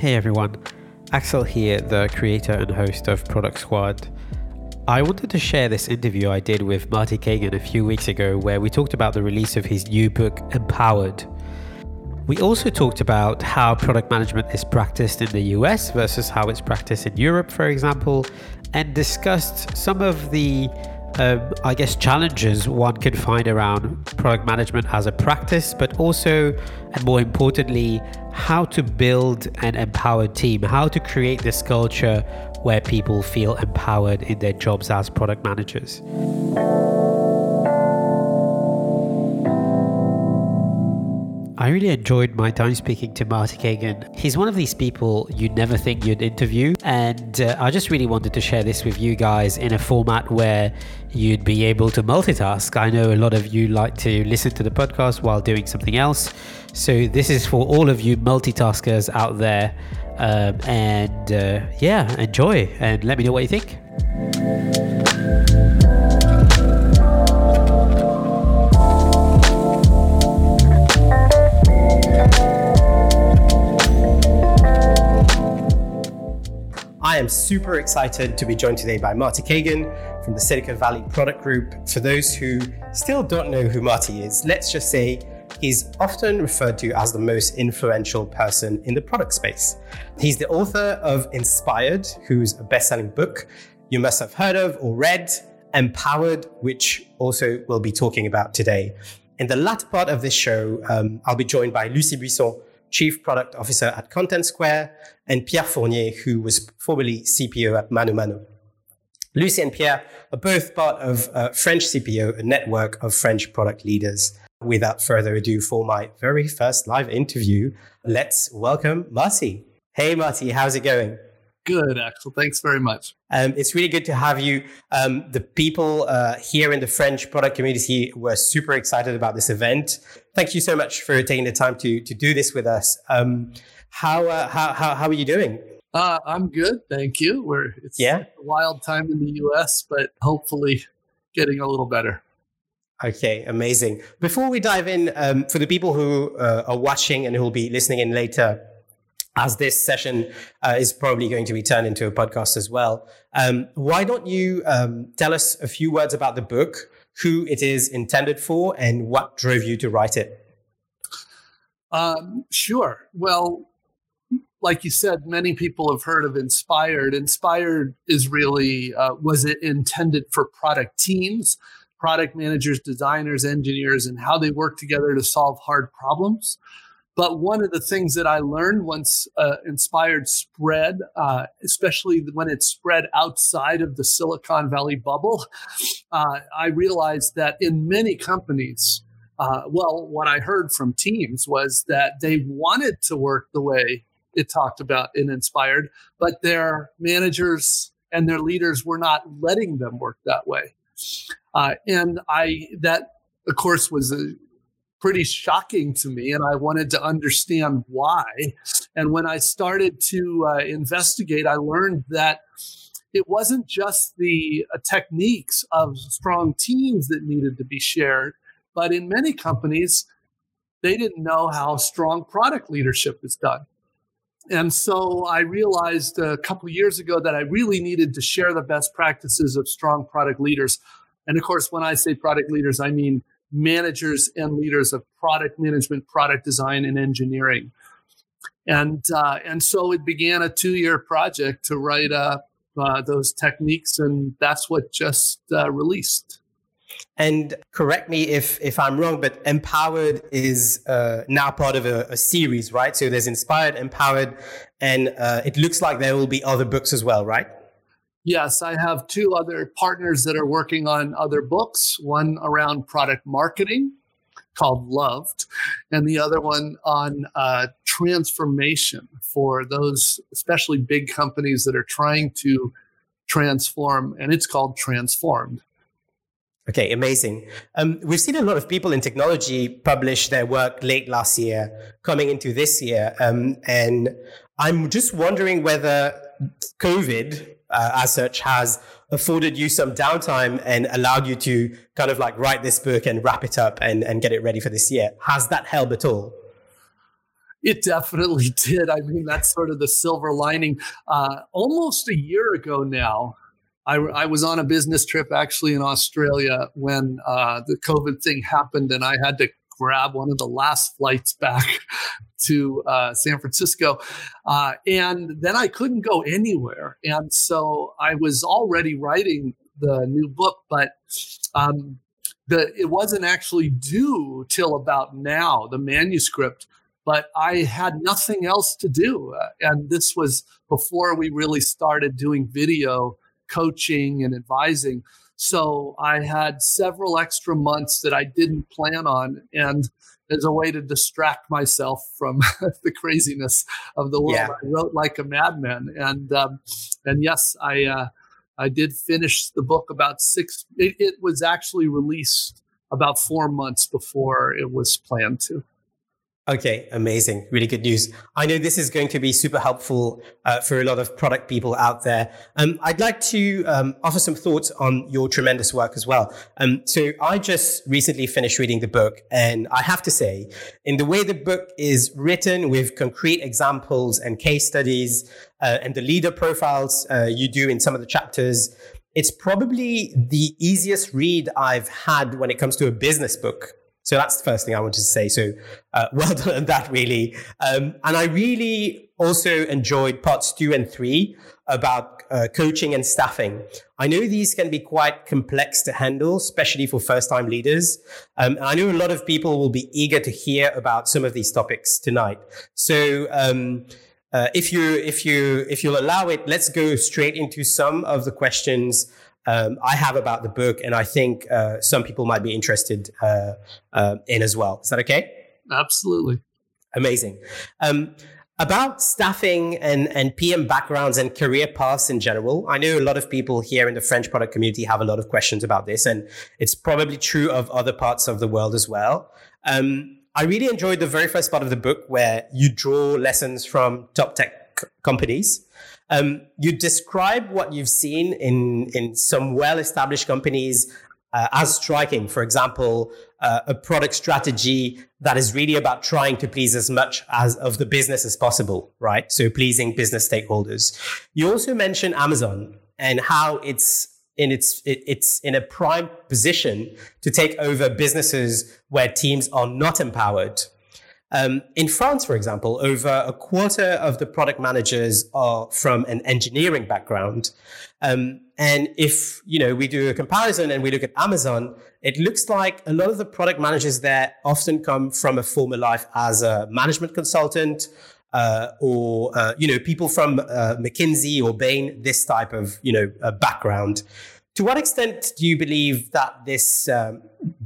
Hey everyone, Axel here, the creator and host of Product Squad. I wanted to share this interview I did with Marty Cagan a few weeks ago where we talked about the release of his new book, Empowered. We also talked about how product management is practiced in the US versus how it's practiced in Europe, for example, and discussed some of the, um, I guess, challenges one can find around product management as a practice, but also, and more importantly, how to build an empowered team, how to create this culture where people feel empowered in their jobs as product managers. I really enjoyed my time speaking to Marty Cagan. He's one of these people you never think you'd interview, and uh, I just really wanted to share this with you guys in a format where you'd be able to multitask. I know a lot of you like to listen to the podcast while doing something else, so this is for all of you multitaskers out there. Um, and uh, yeah, enjoy and let me know what you think. Am super excited to be joined today by Marty Cagan from the Silicon Valley Product Group. For those who still don't know who Marty is, let's just say he's often referred to as the most influential person in the product space. He's the author of Inspired, who's a best selling book you must have heard of or read, Empowered, which also we'll be talking about today. In the latter part of this show, um, I'll be joined by Lucie Buisson, Chief Product Officer at Contentsquare, and Pierre Fournier, who was formerly CPO at ManoMano. Lucie and Pierre are both part of uh, French CPO, a network of French product leaders. Without further ado, for my very first live interview, let's welcome Marty. Hey, Marty, how's it going? Good, Axel. Thanks very much. Um, it's really good to have you. Um, the people uh, here in the French product community were super excited about this event. Thank you so much for taking the time to to do this with us. Um, how, uh, how how how are you doing? Uh, I'm good, thank you. We're it's yeah? a wild time in the U.S., but hopefully getting a little better. Okay, amazing. Before we dive in, um, for the people who uh, are watching and who will be listening in later, as this session uh, is probably going to be turned into a podcast as well. Um, why don't you um, tell us a few words about the book, who it is intended for, and what drove you to write it? Um, sure. Well, like you said, many people have heard of Inspired. Inspired is really uh, was it intended for product teams, product managers, designers, engineers, and how they work together to solve hard problems. But one of the things that I learned once uh, Inspired spread, uh, especially when it spread outside of the Silicon Valley bubble, uh, I realized that in many companies, uh, well, what I heard from teams was that they wanted to work the way it talked about in Inspired, but their managers and their leaders were not letting them work that way. Uh, and I that of course was a pretty shocking to me, and I wanted to understand why. And when I started to uh, investigate, I learned that it wasn't just the uh, techniques of strong teams that needed to be shared, but in many companies, they didn't know how strong product leadership is done. And so I realized a couple years ago that I really needed to share the best practices of strong product leaders. And of course, when I say product leaders, I mean managers and leaders of product management, product design, and engineering. And uh, and so it began a two year project to write up uh, those techniques, and that's what just uh, released. And correct me if if I'm wrong, but Empowered is uh, now part of a, a, series, right? So there's Inspired, Empowered, and uh, it looks like there will be other books as well, right? Yes, I have two other partners that are working on other books, one around product marketing called Loved, and the other one on uh, transformation for those, especially big companies that are trying to transform, and it's called Transformed. Okay, amazing. Um, we've seen a lot of people in technology publish their work late last year, coming into this year. Um, and I'm just wondering whether COVID uh, as such has afforded you some downtime and allowed you to kind of like write this book and wrap it up and, and get it ready for this year. Has that helped at all? It definitely did. I mean, that's sort of the silver lining. Uh, almost a year ago now, I, I, was on a business trip actually in Australia when uh, the COVID thing happened, and I had to grab one of the last flights back to uh, San Francisco. Uh, and then I couldn't go anywhere. And so I was already writing the new book, but um, the, it wasn't actually due till about now, the manuscript. But I had nothing else to do. Uh, and this was before we really started doing video coaching and advising. So I had several extra months that I didn't plan on. And as a way to distract myself from the craziness of the world, yeah. I wrote like a madman. And, um, and yes, I, uh, I did finish the book about six, it, it was actually released about four months before it was planned to. Okay, amazing. Really good news. I know this is going to be super helpful uh, for a lot of product people out there. Um, I'd like to um, offer some thoughts on your tremendous work as well. Um, so I just recently finished reading the book, and I have to say, in the way the book is written with concrete examples and case studies, uh, and the leader profiles uh, you do in some of the chapters, it's probably the easiest read I've had when it comes to a business book. So that's the first thing I wanted to say. So uh, well done on that, really. Um, and I really also enjoyed parts two and three about uh, coaching and staffing. I know these can be quite complex to handle, especially for first time leaders. Um, and I know a lot of people will be eager to hear about some of these topics tonight. So, um, uh, if you if you if you'll allow it, let's go straight into some of the questions um, I have about the book, and I think uh, some people might be interested uh, uh, in as well. Is that okay? Absolutely. Amazing. Um, about staffing and, and PM backgrounds and career paths in general, I know a lot of people here in the French product community have a lot of questions about this, and it's probably true of other parts of the world as well. Um, I really enjoyed the very first part of the book where you draw lessons from top tech companies. Um, you describe what you've seen in, in some well established companies uh, as striking. For example, uh, a product strategy that is really about trying to please as much as of the business as possible, right? So pleasing business stakeholders. You also mention Amazon and how it's in its it, it's in a prime position to take over businesses where teams are not empowered um, in France, for example, over a quarter of the product managers are from an engineering background. Um, and if you know we do a comparison and we look at Amazon, it looks like a lot of the product managers there often come from a former life as a management consultant, uh, or uh, you know people from uh, McKinsey or Bain, this type of you know background. To what extent do you believe that this um,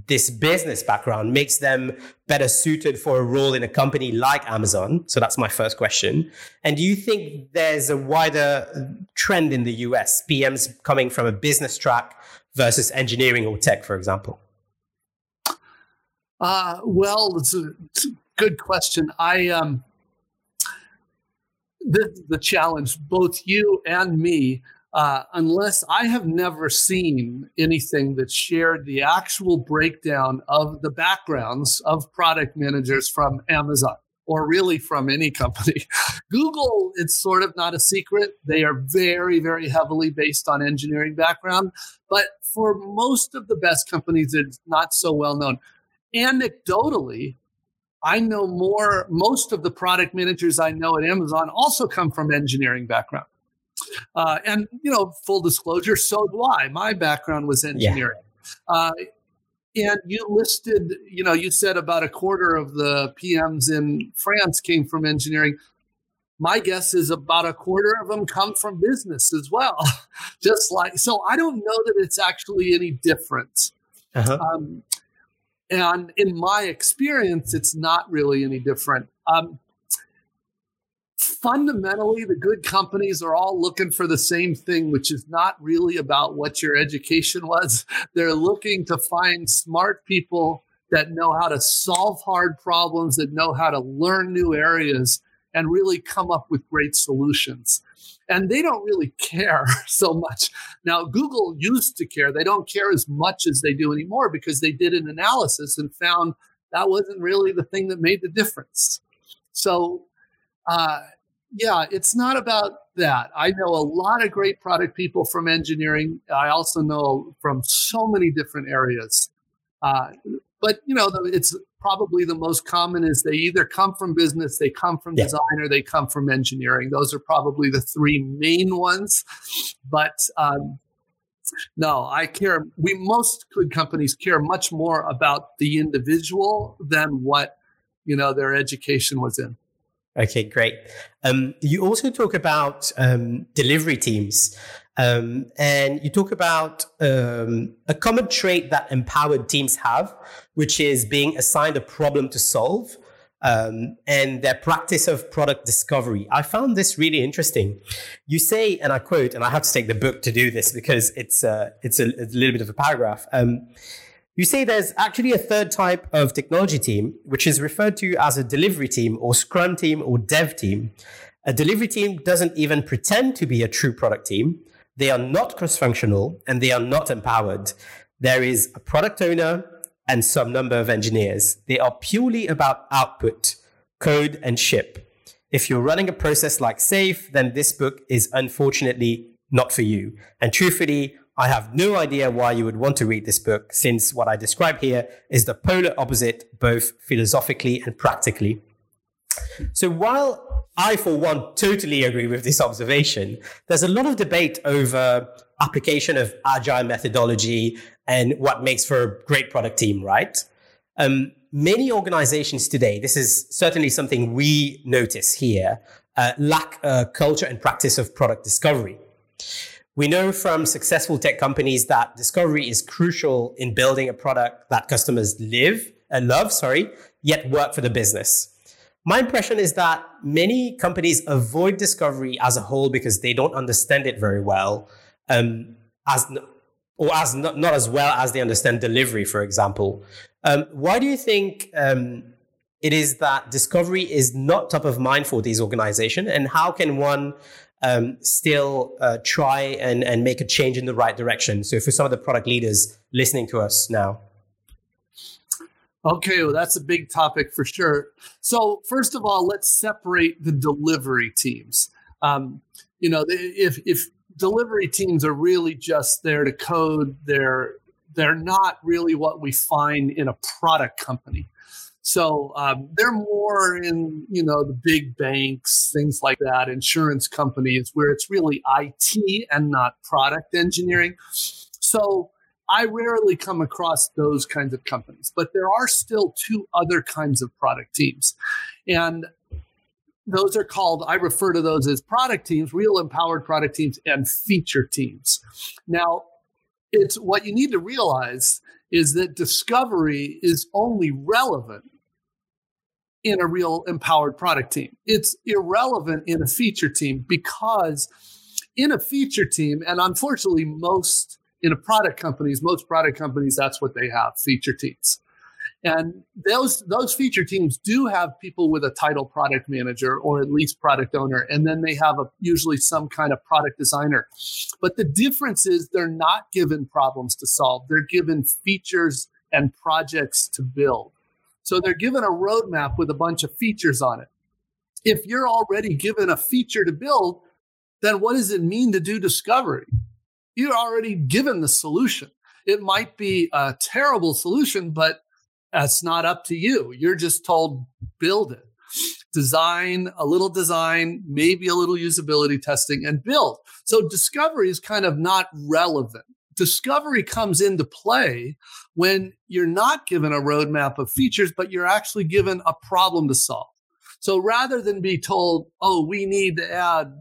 this business background makes them better suited for a role in a company like Amazon? So that's my first question. And do you think there's a wider trend in the US, PMs coming from a business track versus engineering or tech, for example? Uh, well, it's a, it's a good question. I um, the, the challenge, both you and me uh, unless I have never seen anything that shared the actual breakdown of the backgrounds of product managers from Amazon or really from any company. Google, it's sort of not a secret. They are very, very heavily based on engineering background. But for most of the best companies, it's not so well known. Anecdotally, I know more, most of the product managers I know at Amazon also come from engineering background. Uh, and you know, full disclosure, so do I. My background was engineering. Yeah. Uh, and you listed, you know, you said about a quarter of the PMs in France came from engineering. My guess is about a quarter of them come from business as well. Just like, so I don't know that it's actually any different. Uh-huh. Um, and in my experience, it's not really any different. Um, fundamentally, the good companies are all looking for the same thing, which is not really about what your education was. They're looking to find smart people that know how to solve hard problems, that know how to learn new areas, and really come up with great solutions. And they don't really care so much. Now, Google used to care. They don't care as much as they do anymore because they did an analysis and found that wasn't really the thing that made the difference. So, uh, yeah, it's not about that. I know a lot of great product people from engineering. I also know from so many different areas. Uh, but you know, it's probably the most common is they either come from business, they come from yeah. design, or they come from engineering. Those are probably the three main ones. But um, no, I care. We most good companies care much more about the individual than what you know their education was in. Okay, great. Um, you also talk about um, delivery teams, um, and you talk about um, a common trait that empowered teams have, which is being assigned a problem to solve. Um, and their practice of product discovery. I found this really interesting. You say, and I quote, and I have to take the book to do this because it's uh, it's, a, it's a little bit of a paragraph. You say there's actually a third type of technology team, which is referred to as a delivery team or scrum team or dev team. A delivery team doesn't even pretend to be a true product team. They are not cross functional and they are not empowered. There is a product owner and some number of engineers. They are purely about output, code, and ship. If you're running a process like SAFe, then this book is unfortunately not for you. And truthfully, I have no idea why you would want to read this book, since what I describe here is the polar opposite, both philosophically and practically. So while I, for one, totally agree with this observation, there's a lot of debate over application of agile methodology and what makes for a great product team, right? Um, many organizations today, this is certainly something we notice here, uh, lack a culture and practice of product discovery. We know from successful tech companies that discovery is crucial in building a product that customers live and uh, love, sorry, yet work for the business. My impression is that many companies avoid discovery as a whole because they don't understand it very well, um, as or as not, not, as well as they understand delivery, for example. Um, why do you think um, it is that discovery is not top of mind for these organizations, and how can one um, still uh, try and, and make a change in the right direction. So, for some of the product leaders listening to us now. Okay, well, that's a big topic for sure. So, first of all, let's separate the delivery teams. Um, you know, if if delivery teams are really just there to code, they're they're not really what we find in a product company. So um, they're more in, you know, the big banks, things like that, insurance companies, where it's really IT and not product engineering. So I rarely come across those kinds of companies, but there are still two other kinds of product teams. And those are called, I refer to those as product teams, real empowered product teams, and feature teams. Now, it's what you need to realize is that discovery is only relevant in a real empowered product team. It's irrelevant in a feature team because in a feature team, and unfortunately, most in a product companies, most product companies, that's what they have feature teams. And those those feature teams do have people with a title product manager or at least product owner, and then they have a, usually some kind of product designer. But the difference is they're not given problems to solve; they're given features and projects to build. So they're given a roadmap with a bunch of features on it. If you're already given a feature to build, then what does it mean to do discovery? You're already given the solution. It might be a terrible solution, but that's not up to you. You're just told build it. Design, a little design, maybe a little usability testing, and build. So discovery is kind of not relevant discovery comes into play when you're not given a roadmap of features, but you're actually given a problem to solve. So rather than be told, oh, we need to add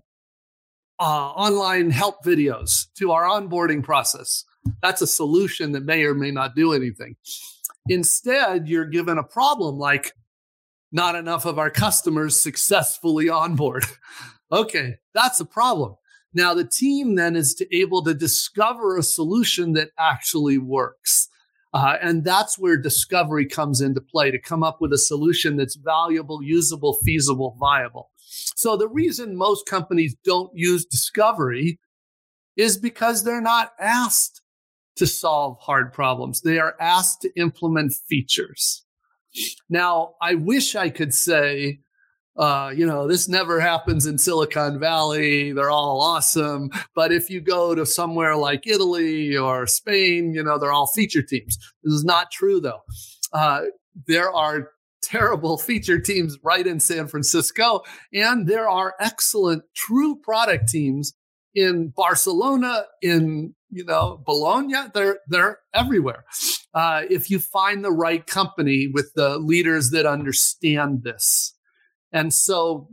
uh, online help videos to our onboarding process, that's a solution that may or may not do anything. Instead, you're given a problem like not enough of our customers successfully onboard. okay, that's a problem. Now, the team then is to able to discover a solution that actually works. Uh, and that's where discovery comes into play to come up with a solution that's valuable, usable, feasible, viable. So, the reason most companies don't use discovery is because they're not asked to solve hard problems. They are asked to implement features. Now, I wish I could say uh, you know, this never happens in Silicon Valley. They're all awesome. But if you go to somewhere like Italy or Spain, you know, they're all feature teams. This is not true, though. Uh, there are terrible feature teams right in San Francisco, and there are excellent true product teams in Barcelona, in you know Bologna. They're they're everywhere. Uh, if you find the right company with the leaders that understand this, and so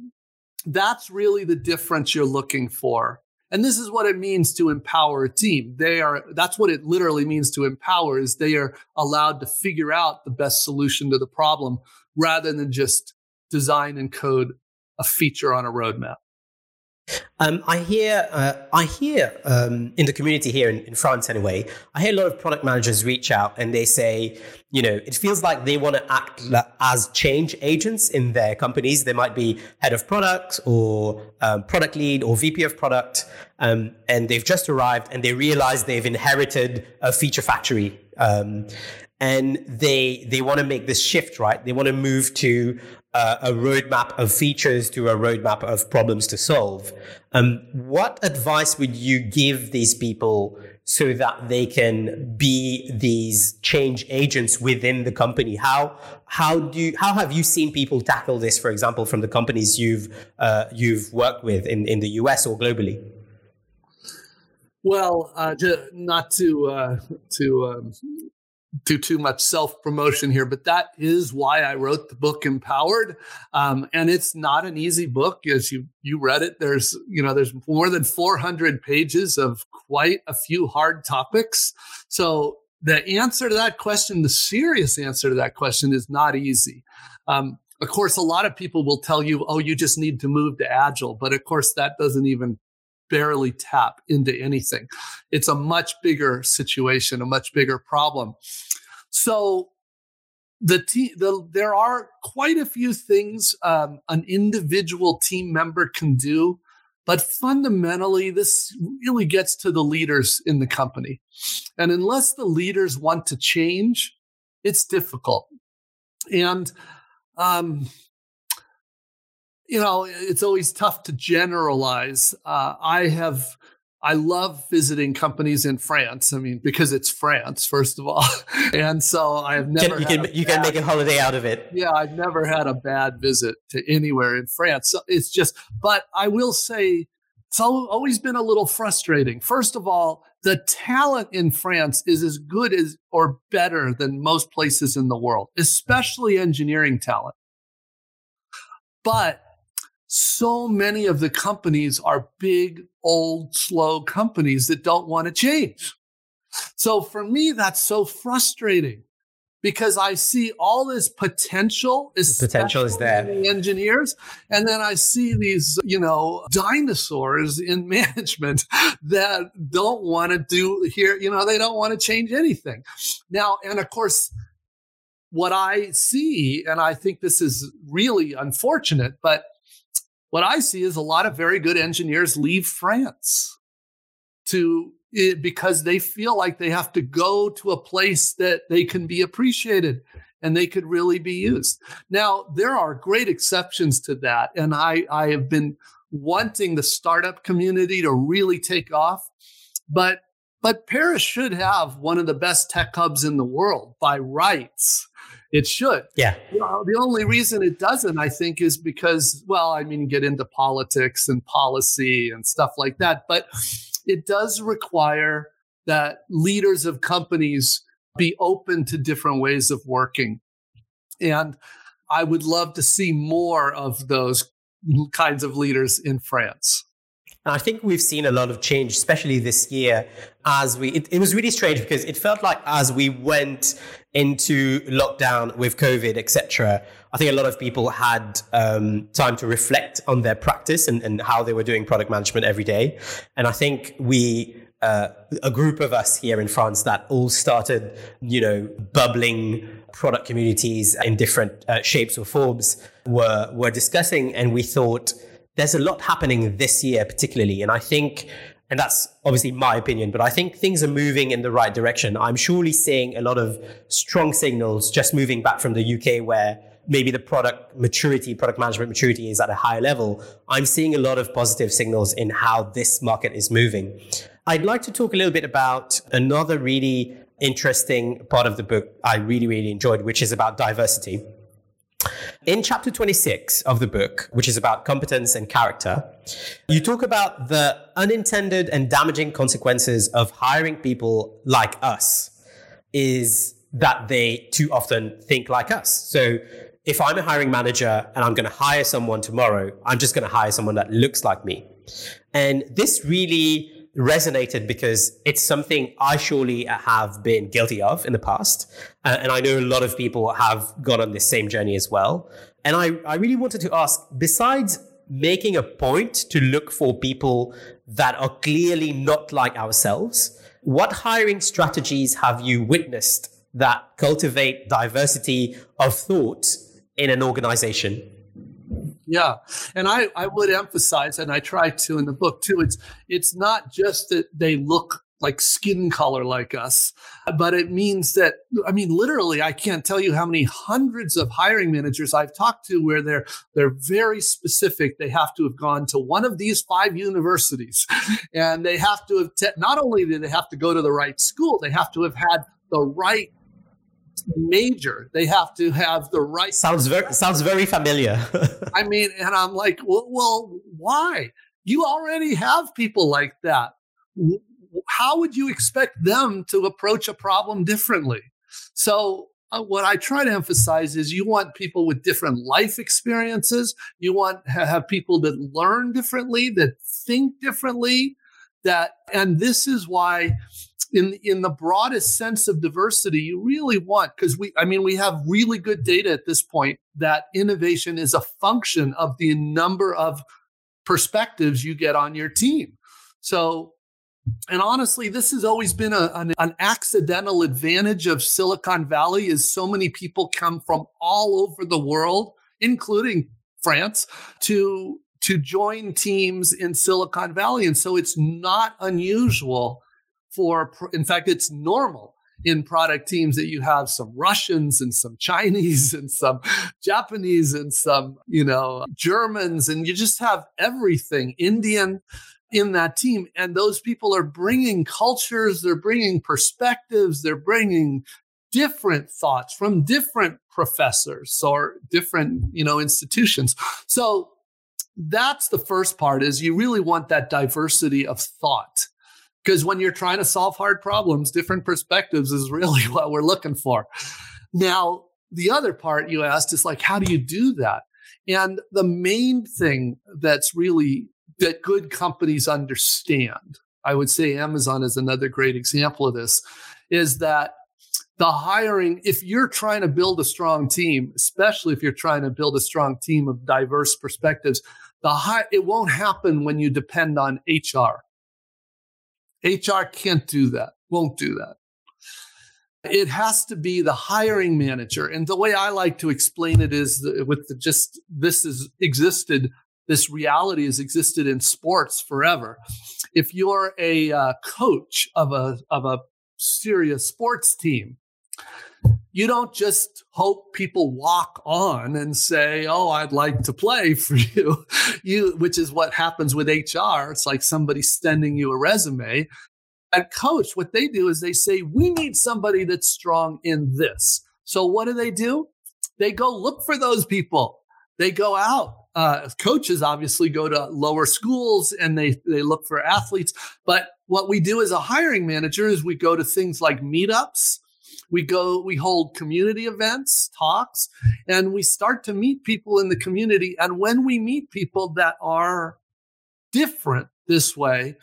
that's really the difference you're looking for. And this is what it means to empower a team. They are that's what it literally means to empower is they are allowed to figure out the best solution to the problem rather than just design and code a feature on a roadmap. Um, I hear, uh, I hear um, in the community here in, in, France, anyway. I hear a lot of product managers reach out and they say, you know, it feels like they want to act as change agents in their companies. They might be head of product or um, product lead or VP of product, um, and they've just arrived and they realize they've inherited a feature factory. Um, and they they want to make this shift, right? They want to move to uh, a roadmap of features to a roadmap of problems to solve. Um, what advice would you give these people so that they can be these change agents within the company? How how do you, how have you seen people tackle this, for example, from the companies you've uh, you've worked with in, in the US or globally? Well, uh, not to uh, to um, do too much self promotion here, but that is why I wrote the book Empowered. Um, and it's not an easy book. As you you read it, there's you know there's more than 400 pages of quite a few hard topics. So the answer to that question, the serious answer to that question, is not easy. Um, of course, a lot of people will tell you, "Oh, you just need to move to Agile," but of course, that doesn't even barely tap into anything. It's a much bigger situation, a much bigger problem. So the team, the, there are quite a few things um, an individual team member can do, but fundamentally, this really gets to the leaders in the company. And unless the leaders want to change, it's difficult. And um, you know, it's always tough to generalize. Uh, I have, I love visiting companies in France. I mean, because it's France, first of all, and so I've never. You can you can make a holiday out of it. Yeah, I've never had a bad visit to anywhere in France. So it's just, but I will say, it's always been a little frustrating. First of all, the talent in France is as good as or better than most places in the world, especially engineering talent. But so many of the companies are big, old, slow companies that don't want to change. So for me, that's so frustrating because I see all this potential. Potential is there. engineers, and then I see these, you know, dinosaurs in management that don't want to do here. You know, they don't want to change anything. Now, and of course, what I see, and I think this is really unfortunate, but what I see is a lot of very good engineers leave France to it, eh, because they feel like they have to go to a place that they can be appreciated and they could really be used. Now, there are great exceptions to that. And I, I have been wanting the startup community to really take off. But but Paris should have one of the best tech hubs in the world by rights. It should. Yeah. Well, the only reason it doesn't, I think, is because, well, I mean, get into politics and policy and stuff like that. But it does require that leaders of companies be open to different ways of working. And I would love to see more of those kinds of leaders in France. I think we've seen a lot of change, especially this year, as we. It, it, was really strange because it felt like as we went into lockdown with COVID, etc. I think a lot of people had um, time to reflect on their practice and, and how they were doing product management every day. And I think we uh, a group of us here in France that all started, you know, bubbling product communities in different uh, shapes or forms were were discussing, and we thought there's a lot happening this year, particularly. And I think, and that's obviously my opinion, but I think things are moving in the right direction. I'm surely seeing a lot of strong signals just moving back from the UK where maybe the product maturity, product management maturity is at a higher level, I'm seeing a lot of positive signals in how this market is moving. I'd like to talk a little bit about another really interesting part of the book I really, really enjoyed, which is about diversity. In chapter 26 of the book, which is about competence and character, you talk about the unintended and damaging consequences of hiring people like us is that they too often think like us. So if I'm a hiring manager and I'm going to hire someone tomorrow, I'm just going to hire someone that looks like me. And this really resonated because it's something I surely have been guilty of in the past. Uh, and I know a lot of people have gone on this same journey as well. And I, I really wanted to ask besides making a point to look for people that are clearly not like ourselves, what hiring strategies have you witnessed that cultivate diversity of thought in an organization? Yeah. And I, I would emphasize, and I try to in the book too, it's it's not just that they look like skin color like us, but it means that I mean literally I can't tell you how many hundreds of hiring managers I've talked to where they're they're very specific. They have to have gone to one of these five universities and they have to have te- not only do they have to go to the right school, they have to have had the right major. They have to have the right. Sounds very sounds very familiar. I mean, and I'm like, well, well, why? You already have people like that. How would you expect them to approach a problem differently? So uh, what I try to emphasize is you want people with different life experiences. You want to have people that learn differently, that think differently, that, and this is why in in the broadest sense of diversity you really want because we i mean we have really good data at this point that innovation is a function of the number of perspectives you get on your team. So and honestly this has always been a, an, an accidental advantage of silicon valley is so many people come from all over the world including france to to join teams in silicon valley. And so it's not unusual for, in fact, it's normal in product teams that you have some Russians and some Chinese and some Japanese and some, you know, Germans, and you just have everything Indian in that team. And those people are bringing cultures, they're bringing perspectives, they're bringing different thoughts from different professors or different, you know, institutions. So that's the first part is you really want that diversity of thought because when you're trying to solve hard problems, different perspectives is really what we're looking for. Now, the other part you asked is like, how do you do that? And the main thing that's really that good companies understand, I would say Amazon is another great example of this, is that the hiring, if you're trying to build a strong team, especially if you're trying to build a strong team of diverse perspectives, the high, it won't happen when you depend on HR HR can't do that, won't do that. It has to be the hiring manager. And the way I like to explain it is with the just this has existed, this reality has existed in sports forever. If you're a uh, coach of a, of a serious sports team, you don't just hope people walk on and say, "Oh, I'd like to play for you." You, which is what happens with HR. It's like somebody sending you a resume. At Coach, what they do is they say, "We need somebody that's strong in this." So what do they do? They go look for those people. They go out. Uh, coaches obviously go to lower schools and they they look for athletes. But what we do as a hiring manager is we go to things like meetups we go we hold community events talks and we start to meet people in the community. And when we meet people that are different this way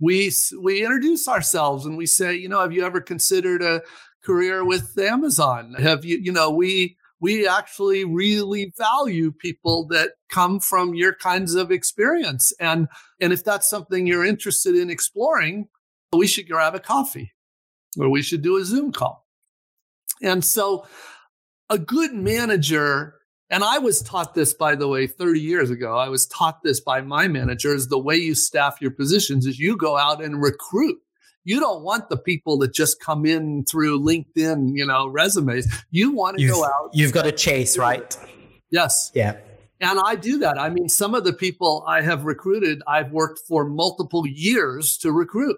we we introduce ourselves and we say you know have you ever considered a career with amazon? Have you you know we we actually really value people that come from your kinds of experience. And and if that's something you're interested in exploring we should grab a coffee or we should do a zoom call and so a good manager, and I was taught this, by the way, 30 years ago, I was taught this by my managers. The way you staff your positions is you go out and recruit You don't want the people that just come in through LinkedIn, you know, resumes. You want to go out. You've got to chase, right? Yes. Yeah. And I do that. I mean, some of the people I have recruited, I've worked for multiple years to recruit.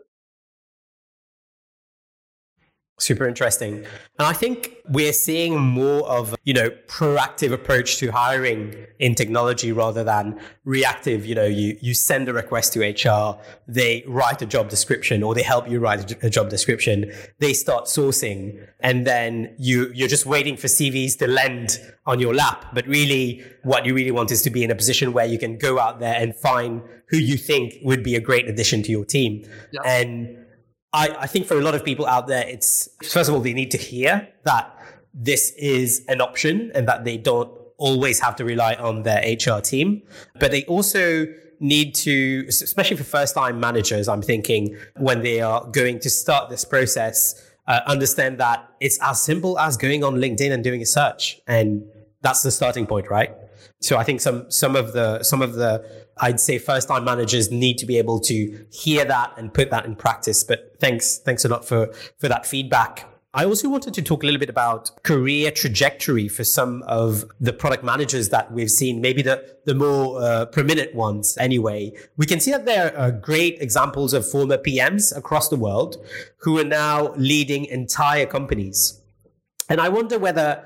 Super interesting. And I think we're seeing more of, you know, proactive approach to hiring in technology rather than reactive. You know, you, you send a request to HR, they write a job description or they help you write a job description. They start sourcing and then you, you're just waiting for CVs to land on your lap. But really what you really want is to be in a position where you can go out there and find who you think would be a great addition to your team. Yeah. And I, I think for a lot of people out there, it's first of all, they need to hear that this is an option and that they don't always have to rely on their HR team. But they also need to, especially for first time managers, I'm thinking when they are going to start this process, uh, understand that it's as simple as going on LinkedIn and doing a search. And that's the starting point, right? So I think some some of the some of the I'd say first time managers need to be able to hear that and put that in practice. But thanks thanks a lot for for that feedback. I also wanted to talk a little bit about career trajectory for some of the product managers that we've seen, maybe the, the more uh, prominent ones anyway. We can see that there are great examples of former PMs across the world who are now leading entire companies. And I wonder whether,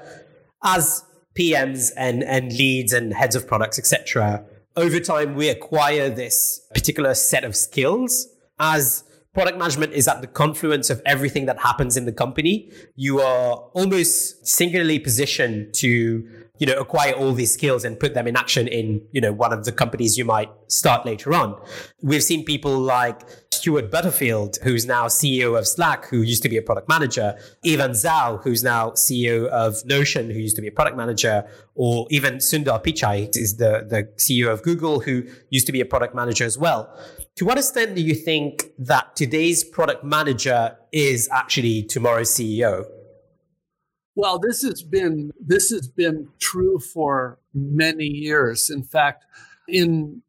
as PMs and, and leads and heads of products, etc. Over time, we acquire this particular set of skills as product management is at the confluence of everything that happens in the company. You are almost singularly positioned to you know, acquire all these skills and put them in action in, you know, one of the companies you might start later on. We've seen people like Stuart Butterfield, who's now CEO of Slack, who used to be a product manager, Ivan Zhao, who's now CEO of Notion, who used to be a product manager, or even Sundar Pichai is the, the CEO of Google, who used to be a product manager as well. To what extent do you think that today's product manager is actually tomorrow's CEO? Well, this has been this has been true for many years. In fact, in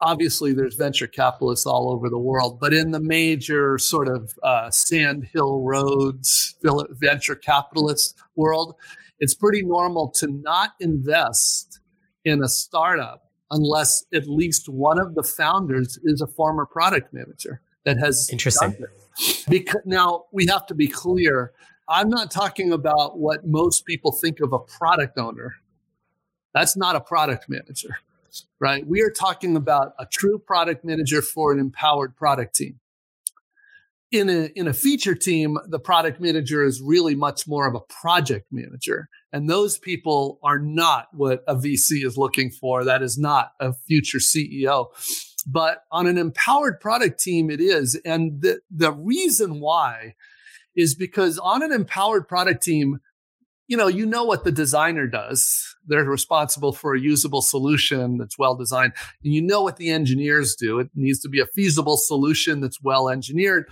obviously there's venture capitalists all over the world, but in the major sort of uh, Sand Hill Roads venture capitalist world, it's pretty normal to not invest in a startup unless at least one of the founders is a former product manager that has interesting. Because now we have to be clear I'm not talking about what most people think of a product owner. That's not a product manager, right? We are talking about a true product manager for an empowered product team. In a, in a feature team, the product manager is really much more of a project manager. And those people are not what a VC is looking for. That is not a future CEO. But on an empowered product team, it is. And the, the reason why is because on an empowered product team, you know, you know what the designer does. They're responsible for a usable solution that's well designed. And you know what the engineers do. It needs to be a feasible solution that's well engineered.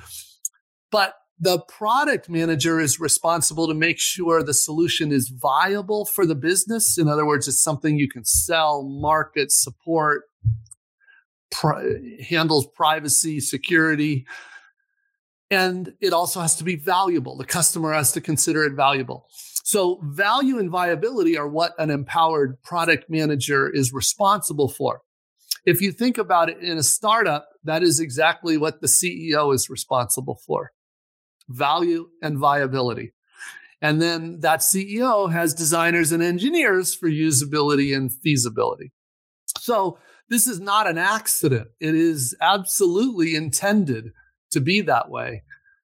But the product manager is responsible to make sure the solution is viable for the business. In other words, it's something you can sell, market, support, pri- handles privacy, security, and it also has to be valuable. The customer has to consider it valuable. So, value and viability are what an empowered product manager is responsible for. If you think about it in a startup, that is exactly what the CEO is responsible for value and viability. And then that CEO has designers and engineers for usability and feasibility. So, this is not an accident. It is absolutely intended to be that way.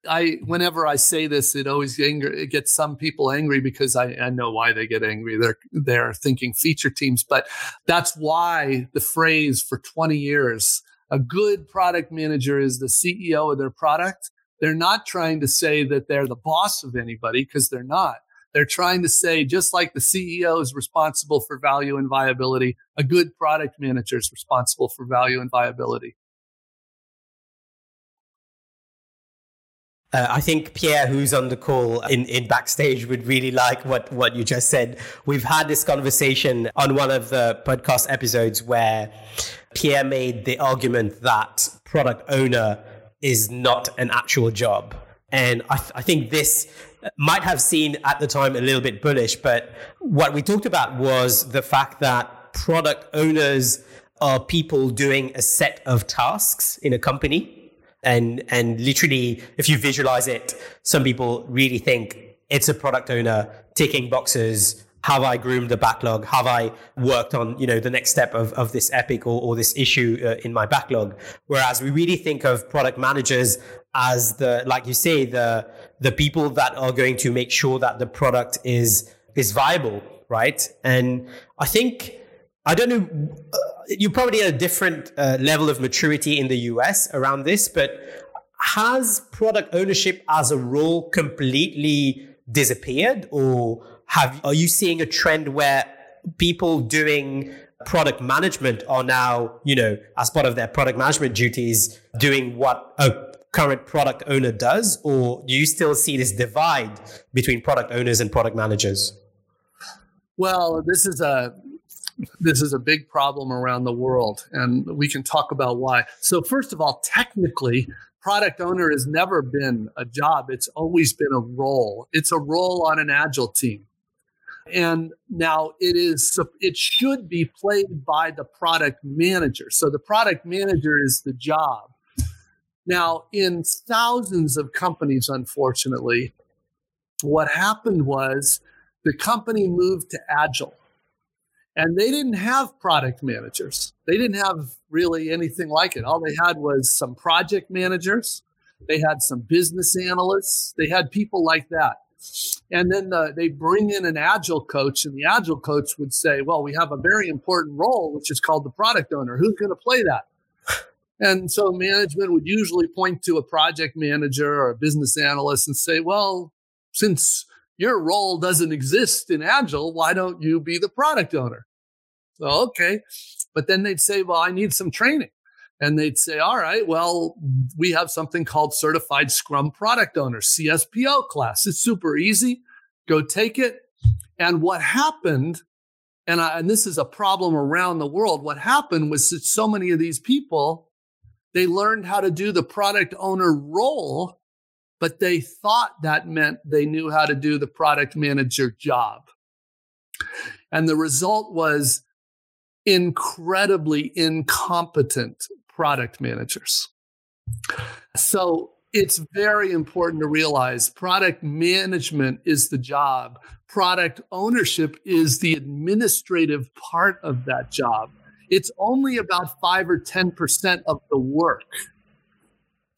I whenever I say this, it always anger, it gets some people angry because I, I know why they get angry. They're they're thinking feature teams, but that's why the phrase for 20 years, a good product manager is the CEO of their product. They're not trying to say that they're the boss of anybody because they're not. They're trying to say, just like the CEO is responsible for value and viability, a good product manager is responsible for value and viability. Uh, I think Pierre, who's on the call in, in backstage, would really like what, what you just said. We've had this conversation on one of the podcast episodes where Pierre made the argument that product owner is not an actual job. And I, th- I think this might have seemed at the time a little bit bullish, but what we talked about was the fact that product owners are people doing a set of tasks in a company. And, and literally, if you visualize it, some people really think it's a product owner ticking boxes. Have I groomed the backlog? Have I worked on, you know, the next step of, of this epic or, or this issue uh, in my backlog? Whereas we really think of product managers as the, like you say, the, the people that are going to make sure that the product is, is viable, right? And I think, I don't know, uh, you're probably at a different uh, level of maturity in the US around this, but has product ownership as a role completely disappeared? Or have are you seeing a trend where people doing product management are now you know as part of their product management duties doing what a current product owner does? Or do you still see this divide between product owners and product managers? Well this is a this is a big problem around the world and we can talk about why so first of all technically product owner has never been a job, it's always been a role. It's a role on an agile team. And now it is it should be played by the product manager. So the product manager is the job. Now, in thousands of companies, unfortunately, what happened was the company moved to agile and they didn't have product managers. They didn't have really anything like it. All they had was some project managers. They had some business analysts. They had people like that. And then the, they bring in an agile coach, and the agile coach would say, Well, we have a very important role, which is called the product owner. Who's going to play that? And so management would usually point to a project manager or a business analyst and say, Well, since your role doesn't exist in Agile. Why don't you be the product owner? So, okay. But then they'd say, well, I need some training. And they'd say, all right, well, we have something called Certified Scrum Product Owner, CSPO class. It's super easy. Go take it. And what happened, and, I, and this is a problem around the world, what happened was that so many of these people, they learned how to do the product owner role but they thought that meant they knew how to do the product manager job. And the result was incredibly incompetent product managers. So it's very important to realize product management is the job, product ownership is the administrative part of that job. It's only about 5 or 10% of the work.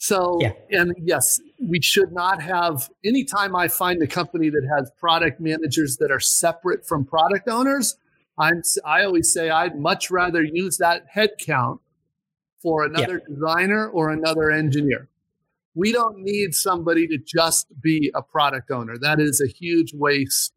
So, yeah. and yes, we should not have, anytime I find a company that has product managers that are separate from product owners, I'm, I always say I'd much rather use that headcount for another yeah. designer or another engineer. We don't need somebody to just be a product owner. That is a huge waste.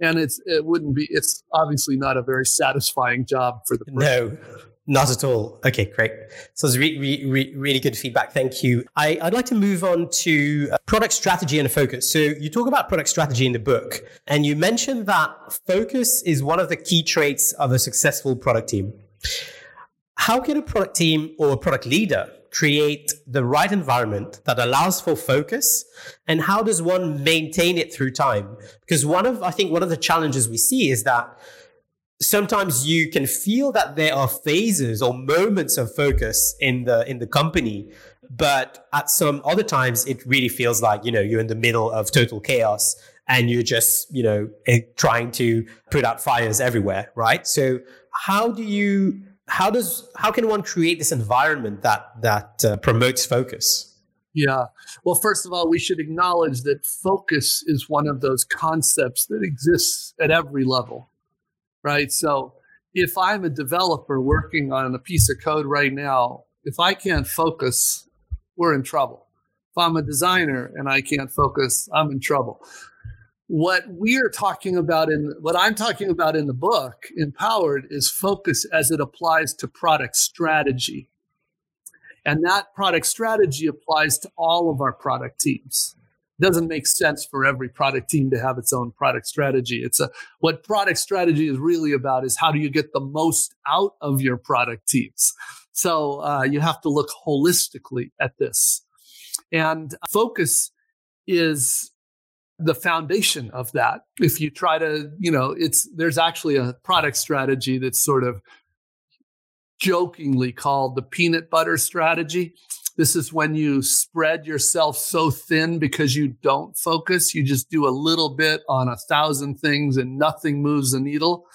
And it's it wouldn't be it's obviously not a very satisfying job for the person. No. Not at all. Okay, great. So it's re- re- re- really good feedback. Thank you. I, would like to move on to uh, product strategy and focus. So you talk about product strategy in the book, and you mentioned that focus is one of the key traits of a successful product team. How can a product team or a product leader create the right environment that allows for focus and how does one maintain it through time because one of i think one of the challenges we see is that sometimes you can feel that there are phases or moments of focus in the in the company but at some other times it really feels like you know you're in the middle of total chaos and you're just you know eh, trying to put out fires everywhere right? So how do you how does how can one create this environment that that uh, promotes focus? Yeah. Well, first of all, we should acknowledge that focus is one of those concepts that exists at every level right? So if I'm a developer working on a piece of code right now, if I can't focus, we're in trouble. If I'm a designer and I can't focus, I'm in trouble. What we are talking about in what I'm talking about in the book, Empowered, is focus as it applies to product strategy. And that product strategy applies to all of our product teams doesn't make sense for every product team to have its own product strategy. It's a what product strategy is really about is how do you get the most out of your product teams. So uh, you have to look holistically at this. And focus is the foundation of that. If you try to, you know, it's there's actually a product strategy that's sort of jokingly called the peanut butter strategy. This is when you spread yourself so thin because you don't focus. You just do a little bit on a thousand things and nothing moves the needle.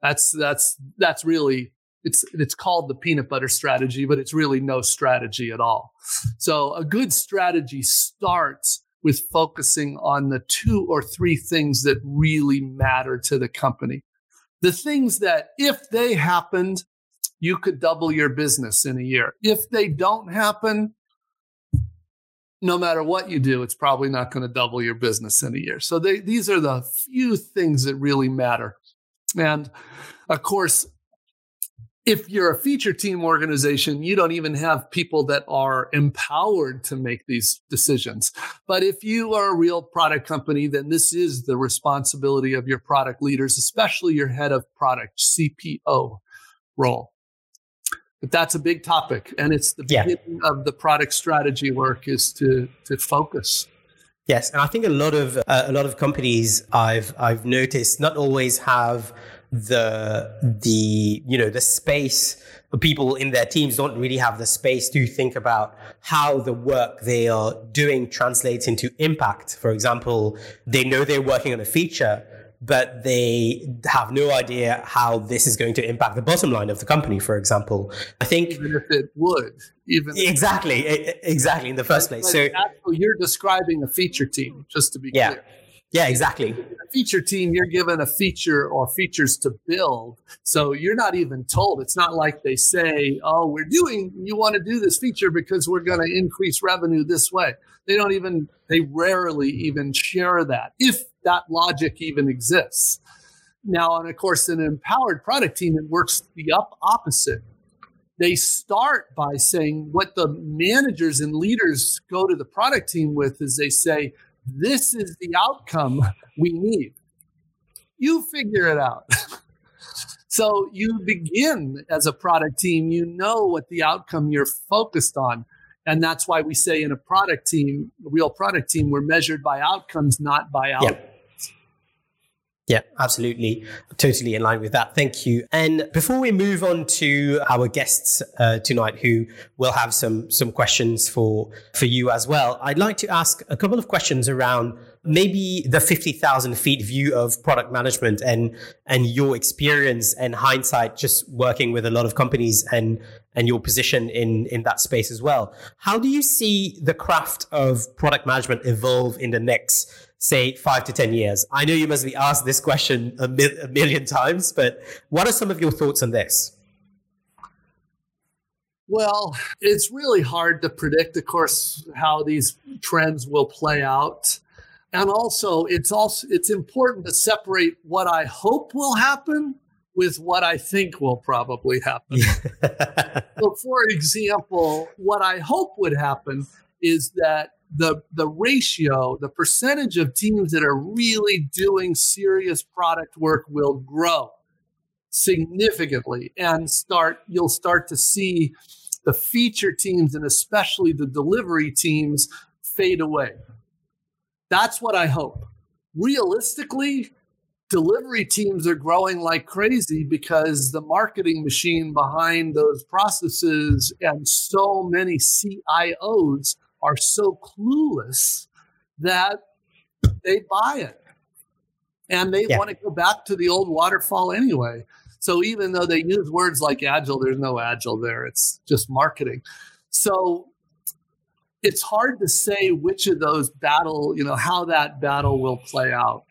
That's that's that's really it's it's called the peanut butter strategy, but it's really no strategy at all. So a good strategy starts with focusing on the two or three things that really matter to the company. The things that if they happened, you could double your business in a year. If they don't happen, no matter what you do, it's probably not going to double your business in a year. So they, these are the few things that really matter. And of course, if you're a feature team organization, you don't even have people that are empowered to make these decisions. But if you are a real product company, then this is the responsibility of your product leaders, especially your head of product, CPO role. But that's a big topic, and it's the beginning yeah. of the product strategy work is to to focus. Yes, and I think a lot of uh, a lot of companies I've I've noticed not always have the the you know the space people in their teams don't really have the space to think about how the work they are doing translates into impact for example they know they're working on a feature but they have no idea how this is going to impact the bottom line of the company for example i think even if it would even exactly exactly in the first place so you're describing a feature team just to be yeah. clear yeah, exactly. A feature team, you're given a feature or features to build. So you're not even told. It's not like they say, oh, we're doing, you want to do this feature because we're going to increase revenue this way. They don't even, they rarely even share that, if that logic even exists. Now, and of course, in an empowered product team, it works the up opposite. They start by saying what the managers and leaders go to the product team with is they say, this is the outcome we need. You figure it out. so you begin as a product team, you know what the outcome you're focused on. And that's why we say in a product team, a real product team, we're measured by outcomes, not by outcomes. Yep. Yeah, absolutely. Totally in line with that. Thank you. And before we move on to our guests uh, tonight, who will have some some questions for for you as well, I'd like to ask a couple of questions around maybe the fifty thousand feet view of product management and and your experience and hindsight, just working with a lot of companies and and your position in in that space as well. How do you see the craft of product management evolve in the next say five to 10 years? I know you must be asked this question a, mi- a million times, but what are some of your thoughts on this? Well, it's really hard to predict, of course, how these trends will play out. And also, it's also it's important to separate what I hope will happen with what I think will probably happen. so, for example, what I hope would happen is that the the ratio, the percentage of teams that are really doing serious product work will grow significantly and start you'll start to see the feature teams and especially the delivery teams fade away. That's what I hope. Realistically, delivery teams are growing like crazy because the marketing machine behind those processes and so many CIOs are so clueless that they buy it and they yeah. want to go back to the old waterfall anyway. So even though they use words like agile, there's no agile there. It's just marketing. So it's hard to say which of those battle, you know, how that battle will play out.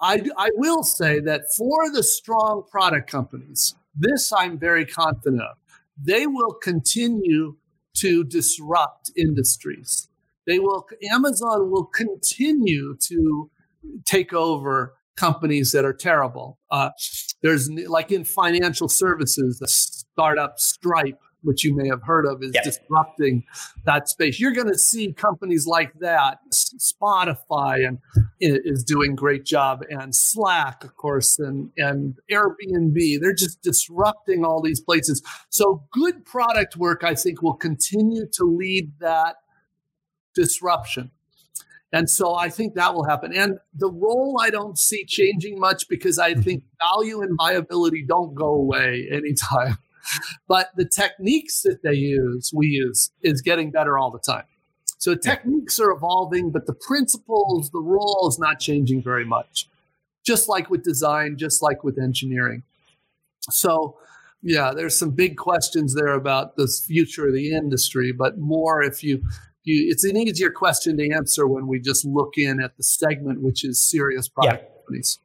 I, I will say that for the strong product companies, this I'm very confident of. They will continue to disrupt industries. They will Amazon will continue to take over companies that are terrible. Uh, there's like in financial services, the startup Stripe, which you may have heard of, is disrupting that space. You're going to see companies like that. Spotify and is doing great job, and Slack, of course, and and Airbnb. They're just disrupting all these places. So good product work, I think, will continue to lead that disruption. And so I think that will happen. And the role I don't see changing much because I mm-hmm. think value and viability don't go away anytime. But the techniques that they use, we use, is getting better all the time. So techniques are evolving, but the principles, the role is not changing very much. Just like with design, just like with engineering. So yeah, there's some big questions there about the future of the industry, but more if you you, it's an easier question to answer when we just look in at the segment, which is serious product yeah. companies.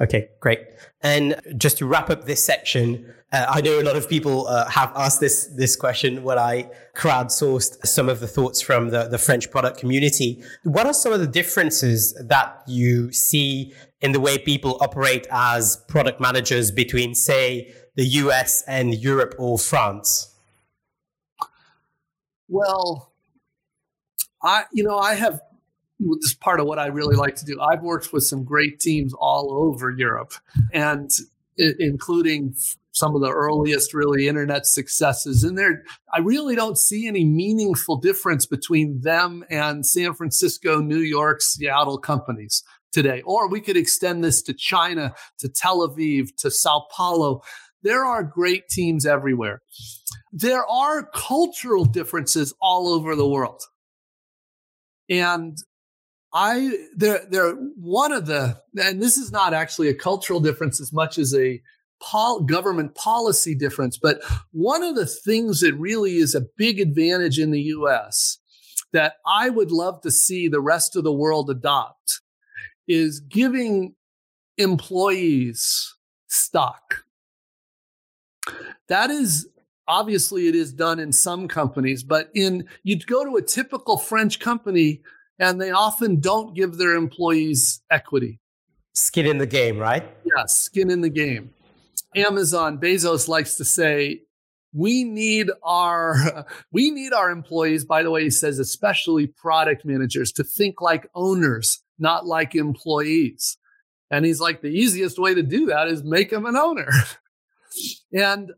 Okay, great. And just to wrap up this section, uh, I know a lot of people uh, have asked this this question when I crowdsourced some of the thoughts from the, the French product community. What are some of the differences that you see in the way people operate as product managers between, say, the US and Europe or France? Well, I you know I have is part of what I really like to do. I've worked with some great teams all over Europe, and including some of the earliest really internet successes. And there, I really don't see any meaningful difference between them and San Francisco, New York, Seattle companies today. Or we could extend this to China, to Tel Aviv, to Sao Paulo. There are great teams everywhere. There are cultural differences all over the world. And I they're they're one of the and this is not actually a cultural difference as much as a pol- government policy difference, but one of the things that really is a big advantage in the US that I would love to see the rest of the world adopt is giving employees stock. That is obviously it is done in some companies, but in you'd go to a typical French company and they often don't give their employees equity. Skin in the game, right? Yeah, skin in the game. Amazon Bezos likes to say, we need our we need our employees by the way he says especially product managers to think like owners not like employees and he's like the easiest way to do that is make them an owner and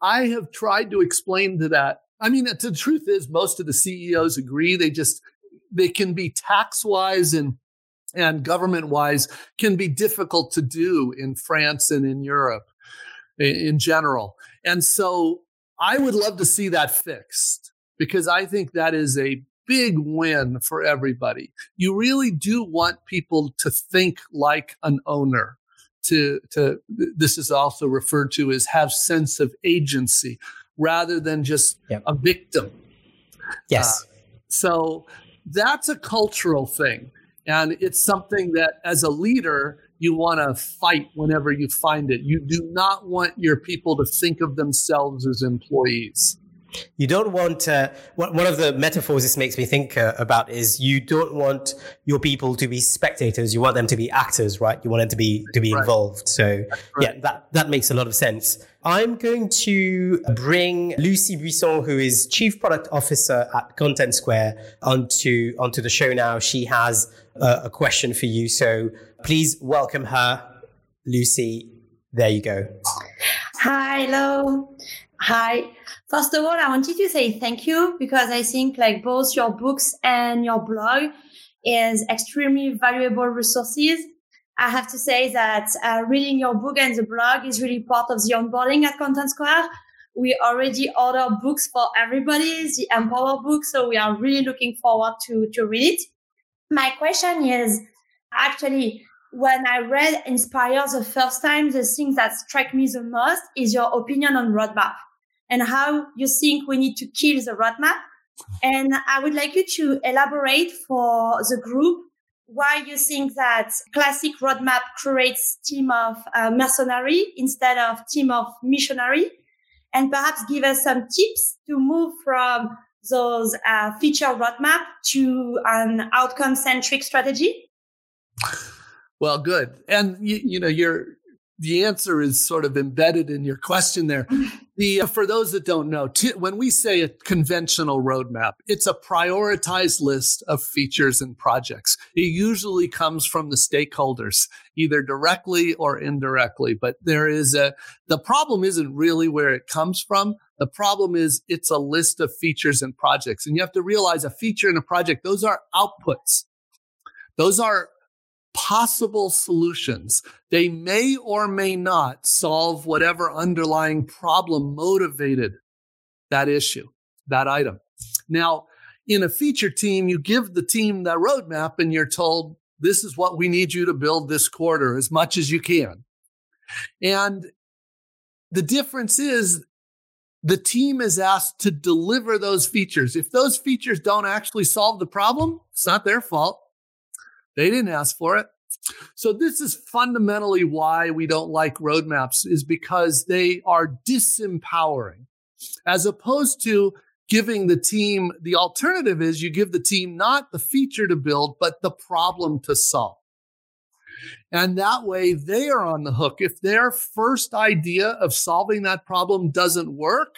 I have tried to explain to that. I mean, the truth is, most of the CEOs agree. They just they can be tax wise and and government wise can be difficult to do in France and in Europe in general. And so I would love to see that fixed because I think that is a big win for everybody. You really do want people to think like an owner to to this is also referred to as have sense of agency rather than just yep. a victim. Yes. Uh, so that's a cultural thing. And it's something that as a leader, you want to fight whenever you find it. You do not want your people to think of themselves as employees. You don't want uh, one of the metaphors this makes me think uh, about is you don't want your people to be spectators. You want them to be actors, right? You want them to be to be right. involved. So right. yeah, that that makes a lot of sense. I'm going to bring Lucie Buisson, who is Chief Product Officer at Contentsquare, onto onto the show now. She has uh, a question for you, so please welcome her, Lucie. There you go. Hi, hello. Hi. First of all, I wanted to say thank you because I think like both your books and your blog is extremely valuable resources. I have to say that uh, reading your book and the blog is really part of the onboarding at Contentsquare. We already order books for everybody, the Empower book, so we are really looking forward to, to read it. My question is actually, when I read Inspire the first time, the thing that struck me the most is your opinion on roadmap and how you think we need to kill the roadmap. And I would like you to elaborate for the group why you think that classic roadmap creates team of uh, mercenary instead of team of missionary and perhaps give us some tips to move from those uh, feature roadmap to an outcome centric strategy well good and you, know you're the answer is sort of embedded in your question there. The, uh, for those that don't know, t- when we say a conventional roadmap, it's a prioritized list of features and projects. It usually comes from the stakeholders, either directly or indirectly. But there is a, the problem isn't really where it comes from. The problem is it's a list of features and projects. And you have to realize a feature and a project, those are outputs. Those are possible solutions. They may or may not solve whatever underlying problem motivated that issue, that item. Now, in a feature team, you give the team the roadmap and you're told, this is what we need you to build this quarter as much as you can. And the difference is the team is asked to deliver those features. If those features don't actually solve the problem, it's not their fault. They didn't ask for it. So this is fundamentally why we don't like roadmaps is because they are disempowering as opposed to giving the team the alternative is you give the team not the feature to build but the problem to solve. And that way they are on the hook. If their first idea of solving that problem doesn't work,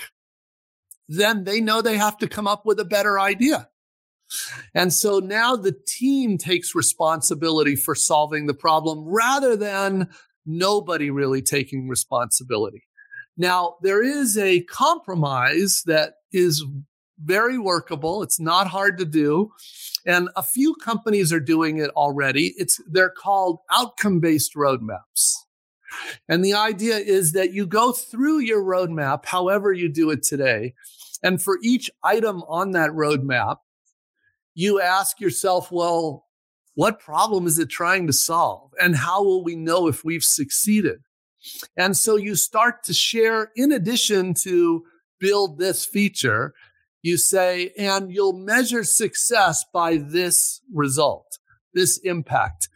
then they know they have to come up with a better idea. And so now the team takes responsibility for solving the problem rather than nobody really taking responsibility. Now, there is a compromise that is very workable. It's not hard to do. And a few companies are doing it already. It's they're called outcome-based roadmaps. And the idea is that you go through your roadmap however you do it today. And for each item on that roadmap, you ask yourself, well, what problem is it trying to solve? And how will we know if we've succeeded? And so you start to share, in addition to build this feature, you say, and you'll measure success by this result, this impact.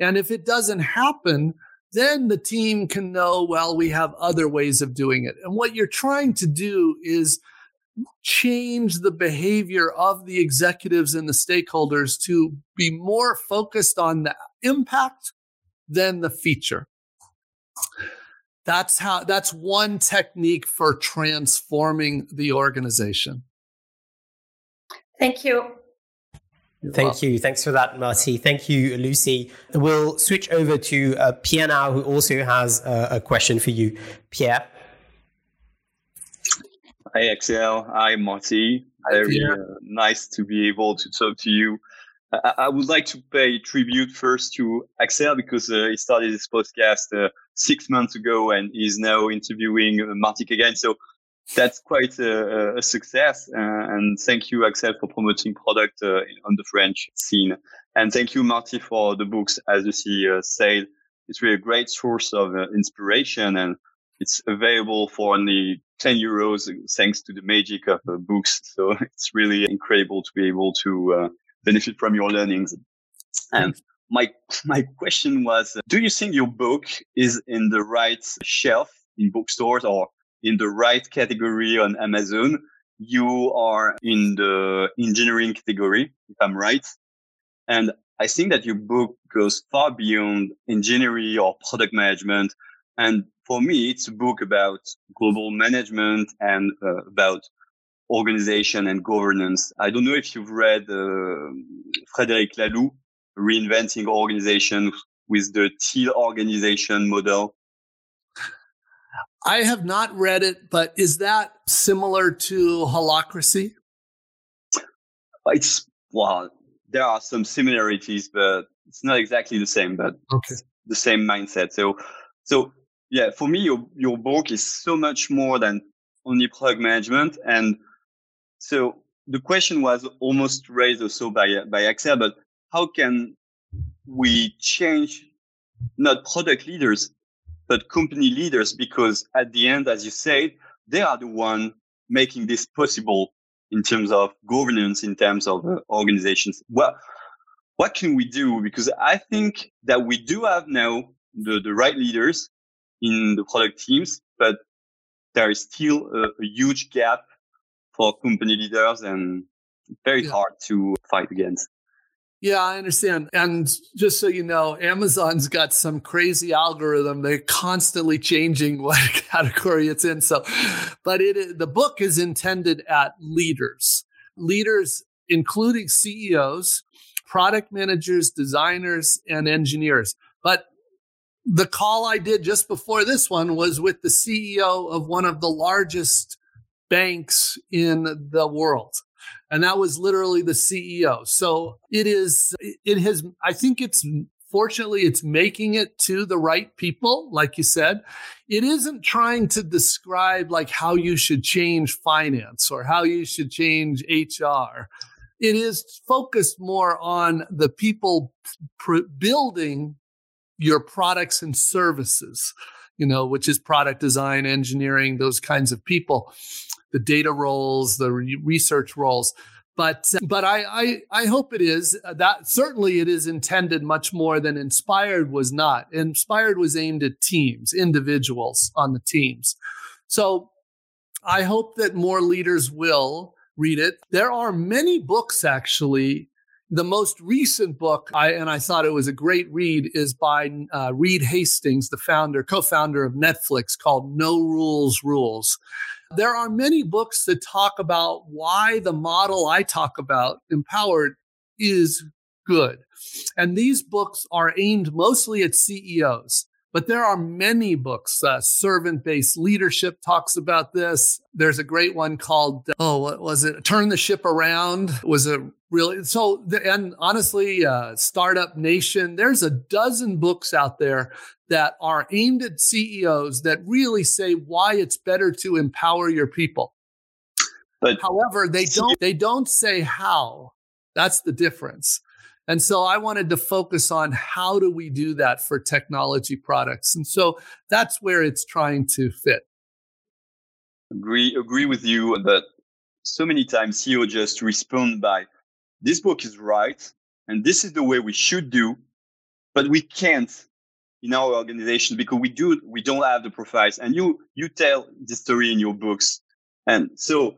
And if it doesn't happen, then the team can know, well, we have other ways of doing it. And what you're trying to do is change the behavior of the executives and the stakeholders to be more focused on the impact than the feature. That's how that's one technique for transforming the organization. Thank you. You're Thank welcome. you. Thanks for that, Marty. Thank you, Lucie. We'll switch over to uh, Pierre now, who also has uh, a question for you. Pierre. Hi, Axel. Hi, Marty. Very uh, nice to be able to talk to you. I, I, would like to pay tribute first to Axel because uh, he started this podcast uh, six months ago and is now interviewing uh, Marty again. So that's quite a, a success. Uh, and thank you, Axel, for promoting product uh, on the French scene. And thank you, Marty, for the books. As you see, said, it's really a great source of inspiration and it's available for only 10 euros thanks to the magic of uh, books. So it's really incredible to be able to uh, benefit from your learnings. And my, my question was, do you think your book is in the right shelf in bookstores or in the right category on Amazon? You are in the engineering category, if I'm right. And I think that your book goes far beyond engineering or product management and for me, it's a book about global management and uh, about organization and governance. I don't know if you've read uh, Frederic Laloux, Reinventing Organization with the teal organization model. I have not read it, but is that similar to Holacracy? It's well, there are some similarities, but it's not exactly the same. But okay. the same mindset. So, so yeah, for me, your, your book is so much more than only product management. And so the question was almost raised also by, by Axel, but how can we change not product leaders, but company leaders? Because at the end, as you said, they are the one making this possible in terms of governance, in terms of organizations. Well, what can we do? Because I think that we do have now the, the right leaders in the product teams, but there is still a, a huge gap for company leaders and very yeah. hard to fight against. Yeah, I understand. And just so you know, Amazon's got some crazy algorithm. They're constantly changing what category it's in. So, but it the book is intended at leaders, leaders including CEOs, product managers, designers, and engineers. But the call I did just before this one was with the CEO of one of the largest banks in the world. And that was literally the CEO. So it is, it has, I think it's fortunately it's making it to the right people like you said it isn't trying to describe like how you should change finance or how you should change hr it is focused more on the people building your products and services you know which is product design engineering those kinds of people the data roles the re- research roles. But but I, I, I hope it is uh, that certainly it is intended much more than inspired was not. Inspired was aimed at teams individuals on the teams. So i hope that more leaders will read it. There are many books actually the most recent book I, and i thought it was a great read is by uh, reed hastings the founder co-founder of netflix called no rules rules there are many books that talk about why the model I talk about, empowered, is good. And these books are aimed mostly at CEOs. But there are many books. Uh, Servant based leadership talks about this. There's a great one called, oh, what was it? Turn the Ship Around was a really, so, and honestly, uh, Startup Nation, there's a dozen books out there that are aimed at CEOs that really say why it's better to empower your people. But however, they don't, they don't say how. That's the difference. And so I wanted to focus on how do we do that for technology products. And so that's where it's trying to fit. Agree agree with you that so many times CEO just respond by this book is right and this is the way we should do, but we can't in our organization because we do we don't have the profiles. And you you tell the story in your books. And so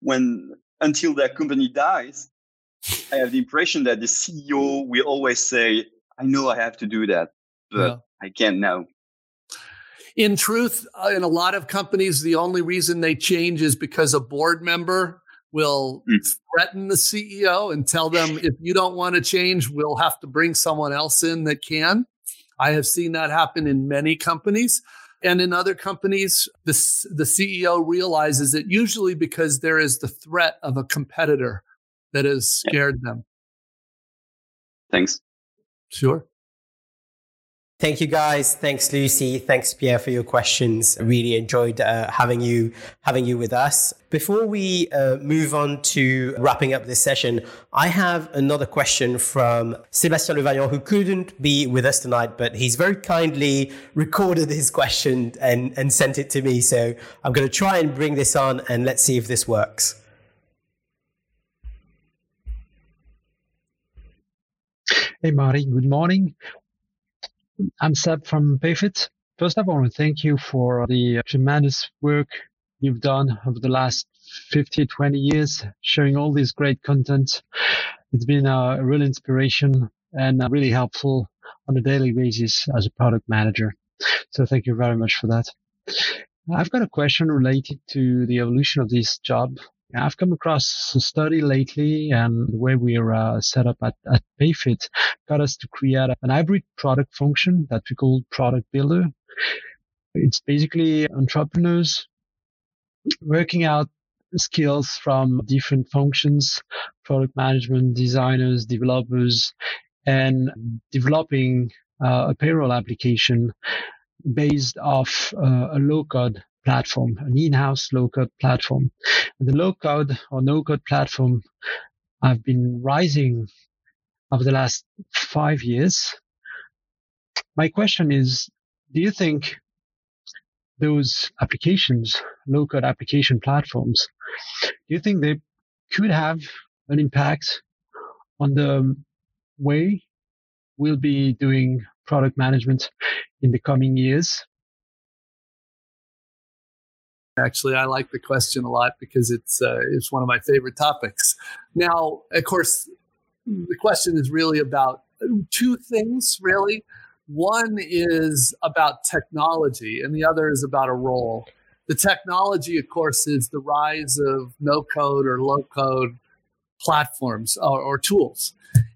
when until that company dies, I have the impression that the CEO will always say, I know I have to do that, but yeah. I can't now. In truth, uh, in a lot of companies, the only reason they change is because a board member will mm. threaten the CEO and tell them, if you don't want to change, we'll have to bring someone else in that can. I have seen that happen in many companies. And in other companies, the, the CEO realizes it usually because there is the threat of a competitor that has scared them. Thanks. Sure. Thank you, guys. Thanks, Lucie. Thanks, Pierre, for your questions. I really enjoyed uh, having you having you with us. Before we uh, move on to wrapping up this session, I have another question from Sébastien Levaillant, who couldn't be with us tonight, but he's very kindly recorded his question and, and sent it to me. So I'm going to try and bring this on, and let's see if this works. Hey, Marty. Good morning. I'm Seb from Payfit. First, I want to thank you for the tremendous work you've done over the last 50, 20 years, sharing all this great content. It's been a real inspiration and uh, really helpful on a daily basis as a product manager. So thank you very much for that. I've got a question related to the evolution of this job I've come across a study lately and the way we're uh, set up at, at Payfit got us to create an hybrid product function that we call product builder. It's basically entrepreneurs working out skills from different functions, product management, designers, developers, and developing uh, a payroll application based off uh, a low code platform, an in-house low-code platform. And the low-code or no-code platform have been rising over the last five years. My question is, do you think those applications, low-code application platforms, do you think they could have an impact on the way we'll be doing product management in the coming years? Actually, I like the question a lot because it's uh, it's one of my favorite topics. Now, of course, the question is really about two things. Really, one is about technology, and the other is about a role. The technology, of course, is the rise of no code or low code platforms or, or tools,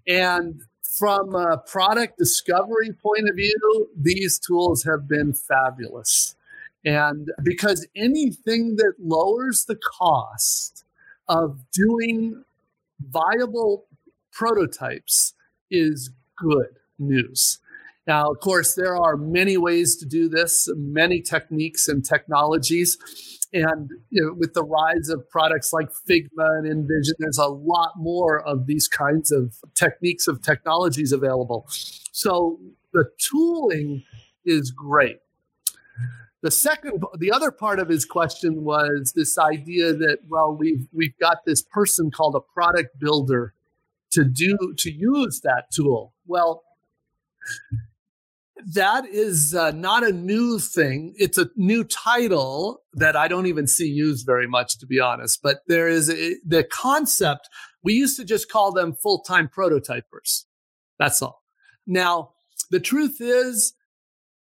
and from a product discovery point of view, these tools have been fabulous And because anything that lowers the cost of doing viable prototypes is good news. Now, of course, there are many ways to do this, many techniques and technologies. And you know, with the rise of products like Figma and InVision, there's a lot more of these kinds of techniques of technologies available. So the tooling is great. The second, the other part of his question was this idea that well, we've we've got this person called a product builder to do to use that tool. Well, that is uh, not a new thing. It's a new title that I don't even see used very much, to be honest. But there is a, the concept. We used to just call them full time prototypers. That's all. Now, the truth is,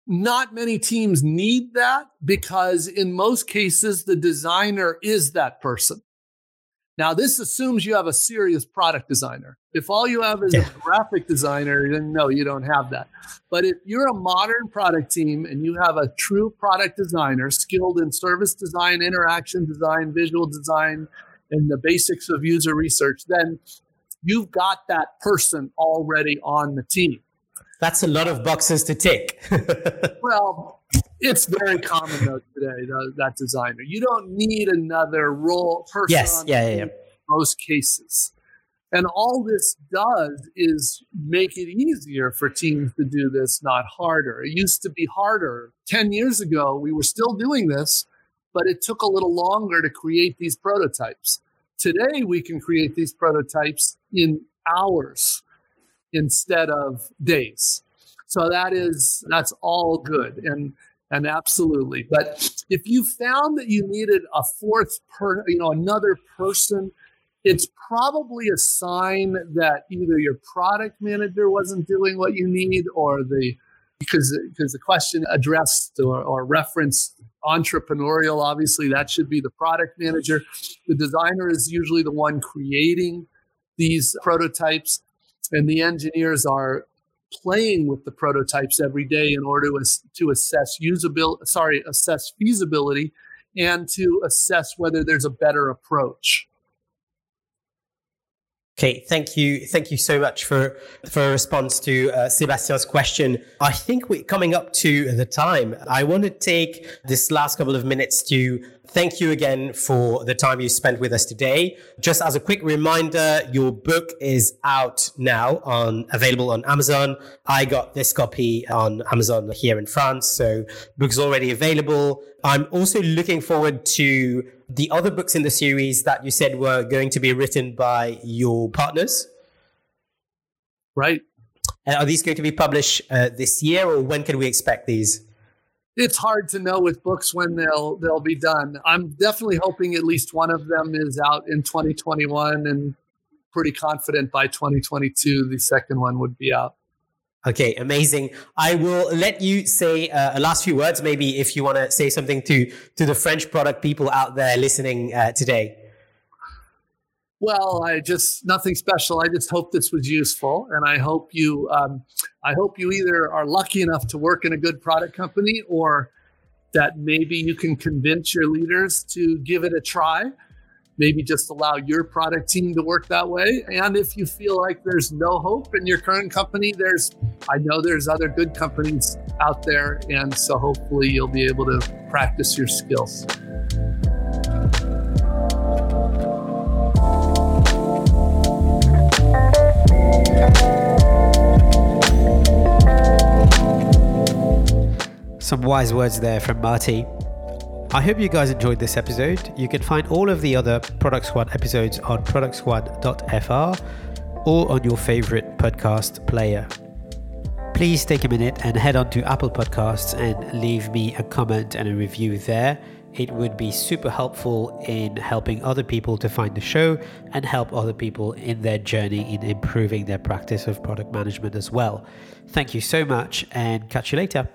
not many teams need that because in most cases, the designer is that person. Now, this assumes you have a serious product designer. If all you have is a graphic designer, then no, you don't have that. But if you're a modern product team and you have a true product designer skilled in service design, interaction design, visual design, and the basics of user research, then you've got that person already on the team. That's a lot of boxes to tick. well, it's very common though today, though, that designer. You don't need another role person. Yes, yeah, yeah, yeah. Most cases. And all this does is make it easier for teams to do this, not harder. It used to be harder. 10 years ago, we were still doing this, but it took a little longer to create these prototypes. Today, we can create these prototypes in hours instead of days. So that is that's all good and and absolutely. But if you found that you needed a fourth per, you know, another person, it's probably a sign that either your product manager wasn't doing what you need or the because because the question addressed or, or referenced entrepreneurial obviously that should be the product manager the designer is usually the one creating these prototypes and the engineers are playing with the prototypes every day in order to, to assess usability sorry assess feasibility and to assess whether there's a better approach Okay, thank you, thank you so much for for a response to uh, Sebastian's question. I think we're coming up to the time. I want to take this last couple of minutes to thank you again for the time you spent with us today. Just as a quick reminder, your book is out now on available on Amazon. I got this copy on Amazon here in France, so book's already available. I'm also looking forward to the other books in the series that you said were going to be written by your partners. Right. And are these going to be published uh, this year, or when can we expect these? It's hard to know with books when they'll they'll be done. I'm definitely hoping at least one of them is out in 2021, and pretty confident by 2022 the second one would be out. Okay, amazing. I will let you say uh, a last few words, maybe if you want to say something to to the French product people out there listening uh, today. Well, I just nothing special. I just hope this was useful, and I hope you, um, I hope you either are lucky enough to work in a good product company, or that maybe you can convince your leaders to give it a try maybe just allow your product team to work that way. And if you feel like there's no hope in your current company, there's, I know there's other good companies out there. And so hopefully you'll be able to practice your skills. Some wise words there from Marty. I hope you guys enjoyed this episode. You can find all of the other Product Squad episodes on productsquad.fr or on your favorite podcast player. Please take a minute and head on to Apple Podcasts and leave me a comment and a review there. It would be super helpful in helping other people to find the show and help other people in their journey in improving their practice of product management as well. Thank you so much and catch you later.